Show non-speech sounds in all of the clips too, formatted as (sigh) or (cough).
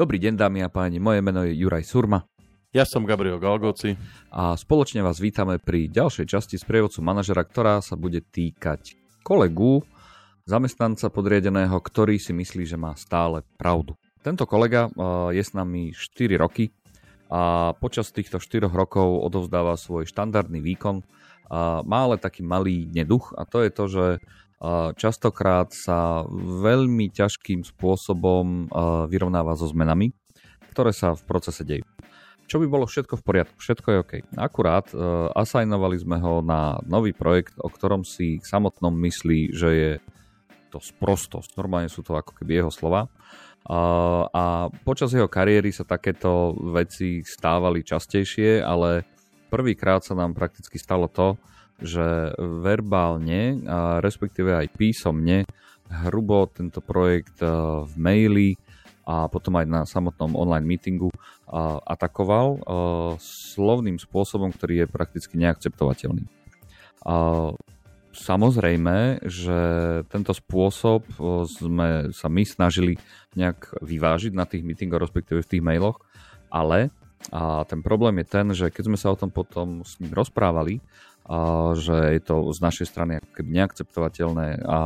Dobrý deň, dámy a páni, moje meno je Juraj Surma. Ja som Gabriel Galgoci. A spoločne vás vítame pri ďalšej časti sprievodcu manažera, ktorá sa bude týkať kolegu, zamestnanca podriadeného, ktorý si myslí, že má stále pravdu. Tento kolega je s nami 4 roky a počas týchto 4 rokov odovzdáva svoj štandardný výkon. Má ale taký malý neduch a to je to, že častokrát sa veľmi ťažkým spôsobom vyrovnáva so zmenami, ktoré sa v procese dejú. Čo by bolo všetko v poriadku, všetko je OK. Akurát uh, asajnovali sme ho na nový projekt, o ktorom si samotnom myslí, že je to sprostosť. Normálne sú to ako keby jeho slova. A počas jeho kariéry sa takéto veci stávali častejšie, ale prvýkrát sa nám prakticky stalo to, že verbálne, a respektíve aj písomne, hrubo tento projekt v maili a potom aj na samotnom online meetingu atakoval slovným spôsobom, ktorý je prakticky neakceptovateľný. Samozrejme, že tento spôsob sme sa my snažili nejak vyvážiť na tých meetingoch, respektíve v tých mailoch, ale ten problém je ten, že keď sme sa o tom potom s ním rozprávali, že je to z našej strany keby neakceptovateľné a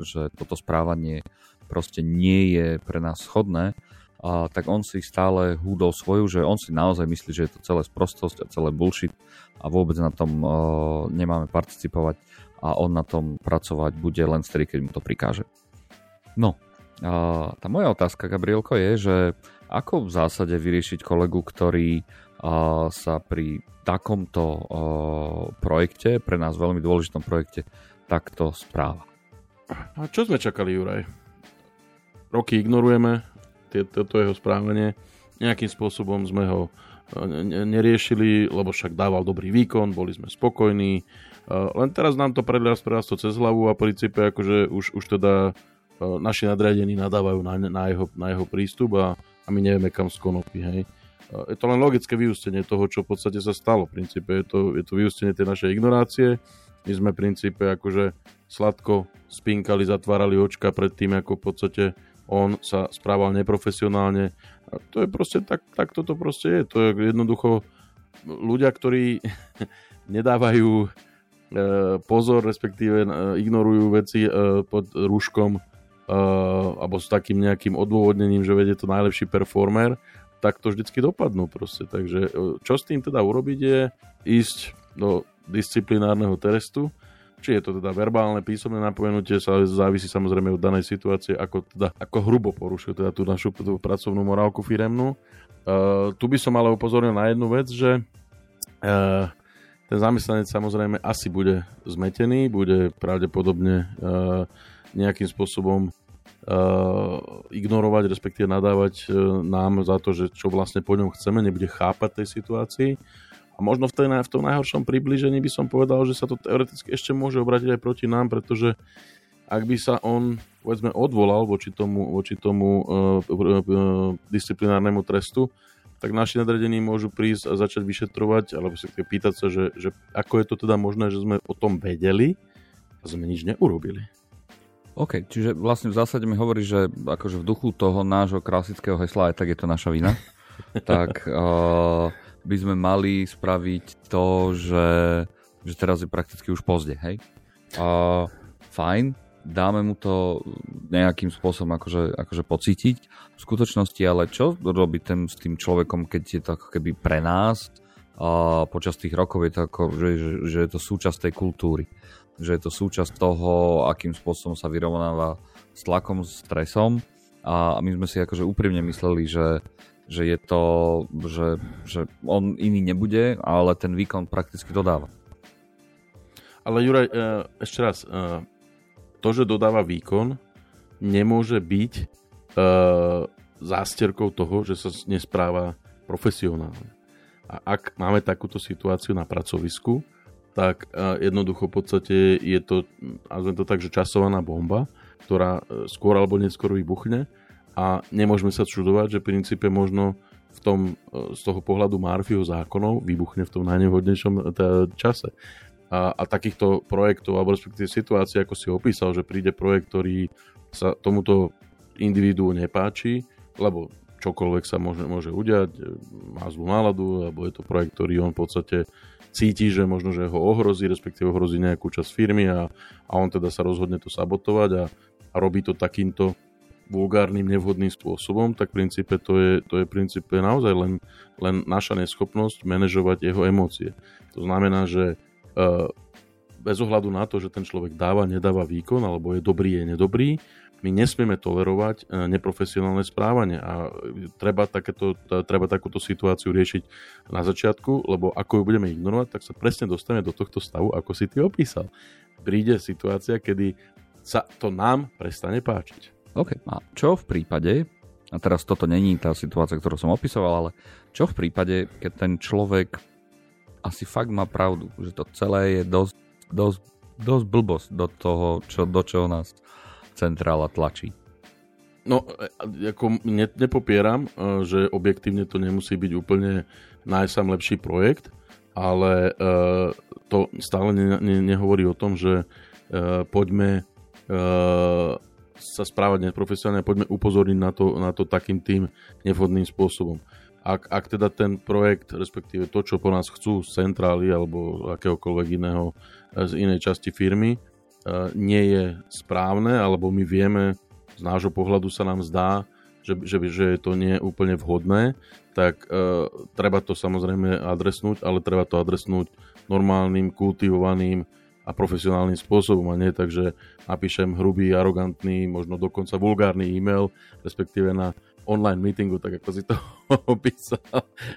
že toto správanie proste nie je pre nás schodné, a tak on si stále húdol svoju, že on si naozaj myslí, že je to celé sprostosť a celé bullshit a vôbec na tom uh, nemáme participovať a on na tom pracovať bude len vtedy, keď mu to prikáže. No, uh, tá moja otázka, Gabrielko, je, že ako v zásade vyriešiť kolegu, ktorý sa pri takomto projekte, pre nás veľmi dôležitom projekte, takto správa. A čo sme čakali, Juraj? Roky ignorujeme toto jeho správanie. Nejakým spôsobom sme ho neriešili, lebo však dával dobrý výkon, boli sme spokojní. Len teraz nám to predľaz prerastlo cez hlavu a princípe akože už, už teda naši nadriadení nadávajú na, na, jeho, na jeho prístup a, a my nevieme kam skonopí, hej je to len logické vyústenie toho, čo v podstate sa stalo. V princípe je to, je to vyústenie tej našej ignorácie. My sme v princípe akože sladko spinkali, zatvárali očka pred tým, ako v podstate on sa správal neprofesionálne. A to je proste tak, tak toto proste je. To je jednoducho ľudia, ktorí (laughs) nedávajú e, pozor, respektíve e, ignorujú veci e, pod rúškom e, alebo s takým nejakým odôvodnením, že vedie to najlepší performer tak to vždycky dopadnú proste. Takže e, čo s tým teda urobiť je ísť do disciplinárneho testu, či je to teda verbálne, písomné napomenutie, sa závisí samozrejme od danej situácie, ako, teda, ako hrubo porušuje teda tú našu tú pracovnú morálku firemnú. Uh, tu by som ale upozornil na jednu vec, že uh, ten zamestnanec samozrejme asi bude zmetený, bude pravdepodobne uh, nejakým spôsobom ignorovať, respektíve nadávať uh, nám za to, že čo vlastne po ňom chceme, nebude chápať tej situácii. A možno v, tej, v tom najhoršom približení by som povedal, že sa to teoreticky ešte môže obrátiť aj proti nám, pretože ak by sa on povedzme odvolal voči tomu, voči tomu uh, uh, disciplinárnemu trestu, tak naši nadredení môžu prísť a začať vyšetrovať, alebo si pýtať sa, že, že ako je to teda možné, že sme o tom vedeli a sme nič neurobili. OK, čiže vlastne v zásade mi hovorí, že akože v duchu toho nášho klasického hesla, aj tak je to naša vina, (laughs) tak uh, by sme mali spraviť to, že, že teraz je prakticky už pozde, hej? Uh, fajn, dáme mu to nejakým spôsobom akože, akože pocítiť v skutočnosti, ale čo robí ten s tým človekom, keď je to ako keby pre nás a počas tých rokov je to ako, že, že, je to súčasť tej kultúry že je to súčasť toho, akým spôsobom sa vyrovnáva s tlakom, s stresom a my sme si akože úprimne mysleli, že, že je to, že, že on iný nebude, ale ten výkon prakticky dodáva. Ale Juraj, e, ešte raz, e, to, že dodáva výkon, nemôže byť e, zásterkou toho, že sa nespráva profesionálne. A ak máme takúto situáciu na pracovisku, tak jednoducho v podstate je to, nazvem to tak, že časovaná bomba, ktorá e, skôr alebo neskôr vybuchne a nemôžeme sa čudovať, že v princípe možno v tom, e, z toho pohľadu Marfyho zákonov vybuchne v tom najnevhodnejšom e, čase. A, a takýchto projektov, alebo respektíve situácií, ako si opísal, že príde projekt, ktorý sa tomuto individu nepáči, lebo čokoľvek sa môže, môže udiať, má zlú náladu, alebo je to projekt, ktorý on v podstate cíti, že možno, že ho ohrozí, respektíve ohrozí nejakú časť firmy a, a on teda sa rozhodne to sabotovať a, a robí to takýmto vulgárnym, nevhodným spôsobom, tak v princípe to je, to je princípe naozaj len, len naša neschopnosť manažovať jeho emócie. To znamená, že uh, bez ohľadu na to, že ten človek dáva, nedáva výkon, alebo je dobrý, je nedobrý, my nesmieme tolerovať e, neprofesionálne správanie a treba, takéto, treba takúto situáciu riešiť na začiatku, lebo ako ju budeme ignorovať, tak sa presne dostane do tohto stavu, ako si ty opísal. Príde situácia, kedy sa to nám prestane páčiť. OK, a čo v prípade, a teraz toto není tá situácia, ktorú som opisoval, ale čo v prípade, keď ten človek asi fakt má pravdu, že to celé je dosť, dosť, dosť blbosť do toho, čo, do čoho nás centrála tlačí? No, e, ako ne, nepopieram, e, že objektívne to nemusí byť úplne najsam lepší projekt, ale uh, to stále ne, ne, nehovorí o tom, že poďme sa správať neprofesionálne, poďme upozorniť na to, na to takým tým nevhodným spôsobom. Ak, ak teda ten projekt, respektíve to, čo po nás chcú z centrály alebo akéhokoľvek iného z inej časti firmy, E, nie je správne, alebo my vieme, z nášho pohľadu sa nám zdá, že, že, že je to nie úplne vhodné, tak e, treba to samozrejme adresnúť, ale treba to adresnúť normálnym, kultivovaným a profesionálnym spôsobom a nie tak, napíšem hrubý, arogantný, možno dokonca vulgárny e-mail, respektíve na online meetingu, tak ako si to (laughs) opísal,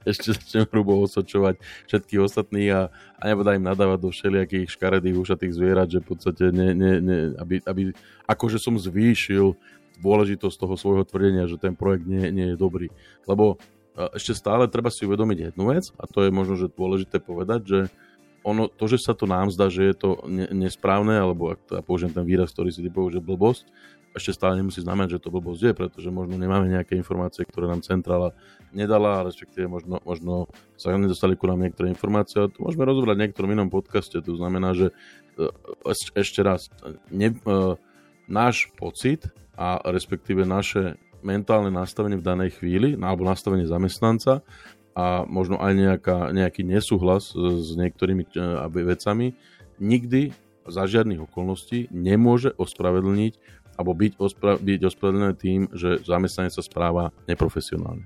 ešte začnem hrubo osočovať všetkých ostatných a, a nebodaj im nadávať do všelijakých škaredých ušatých zvierat, že v podstate ne, ne, ne, aby, aby akože som zvýšil dôležitosť toho svojho tvrdenia, že ten projekt nie, nie je dobrý. Lebo ešte stále treba si uvedomiť jednu vec a to je možno, že dôležité povedať, že ono, to, že sa to nám zdá, že je to ne, nesprávne, alebo ak to ja použijem ten výraz, ktorý si ty použil, blbosť, ešte stále nemusí znamenať, že to blbosť je, pretože možno nemáme nejaké informácie, ktoré nám centrála nedala, respektíve možno, možno sa nedostali ku nám niektoré informácie, ale to môžeme rozobrať v niektorom inom podcaste, to znamená, že e, ešte raz, ne, uh, náš pocit a respektíve naše mentálne nastavenie v danej chvíli, alebo nastavenie zamestnanca a možno aj nejaká, nejaký nesúhlas s niektorými uh, vecami, nikdy za žiadnych okolností nemôže ospravedlniť alebo byť, ospra- byť ospravedlnený tým, že zamestnanec sa správa neprofesionálne.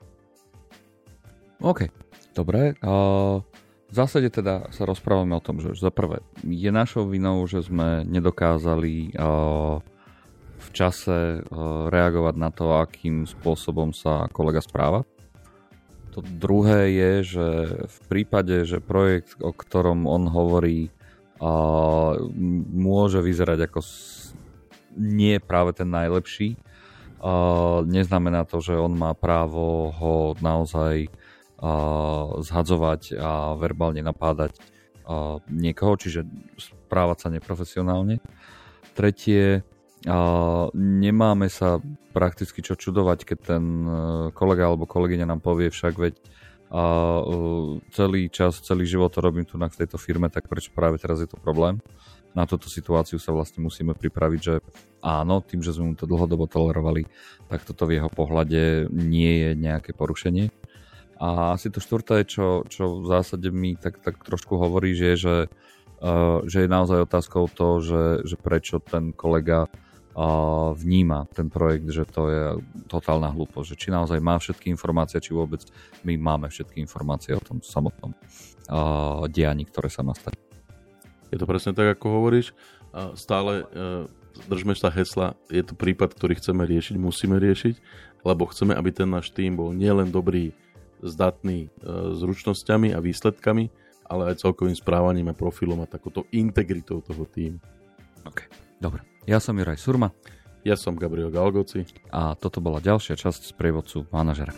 OK, dobre. Uh, v zásade teda sa rozprávame o tom, že za prvé je našou vinou, že sme nedokázali uh, v čase uh, reagovať na to, akým spôsobom sa kolega správa. To druhé je, že v prípade, že projekt, o ktorom on hovorí, uh, môže vyzerať ako nie je práve ten najlepší. Uh, neznamená to, že on má právo ho naozaj uh, zhadzovať a verbálne napádať uh, niekoho, čiže správať sa neprofesionálne. Tretie, uh, nemáme sa prakticky čo čudovať, keď ten uh, kolega alebo kolegyňa nám povie však, veď a uh, celý čas, celý život to robím tu na tejto firme, tak prečo práve teraz je to problém? Na túto situáciu sa vlastne musíme pripraviť, že áno, tým, že sme mu to dlhodobo tolerovali, tak toto v jeho pohľade nie je nejaké porušenie. A asi to štvrté, čo, čo v zásade mi tak, tak trošku hovorí, že, že, uh, že je naozaj otázkou to, že, že prečo ten kolega uh, vníma ten projekt, že to je totálna hlúposť. Že či naozaj má všetky informácie, či vôbec my máme všetky informácie o tom samotnom uh, dianí, ktoré sa stať. Je to presne tak, ako hovoríš. Stále e, držme sa hesla, je to prípad, ktorý chceme riešiť, musíme riešiť, lebo chceme, aby ten náš tým bol nielen dobrý, zdatný e, zručnosťami a výsledkami, ale aj celkovým správaním a profilom a takouto integritou toho týmu. OK, dobre. Ja som Juraj Surma. Ja som Gabriel Galgoci. A toto bola ďalšia časť z prievodcu manažera.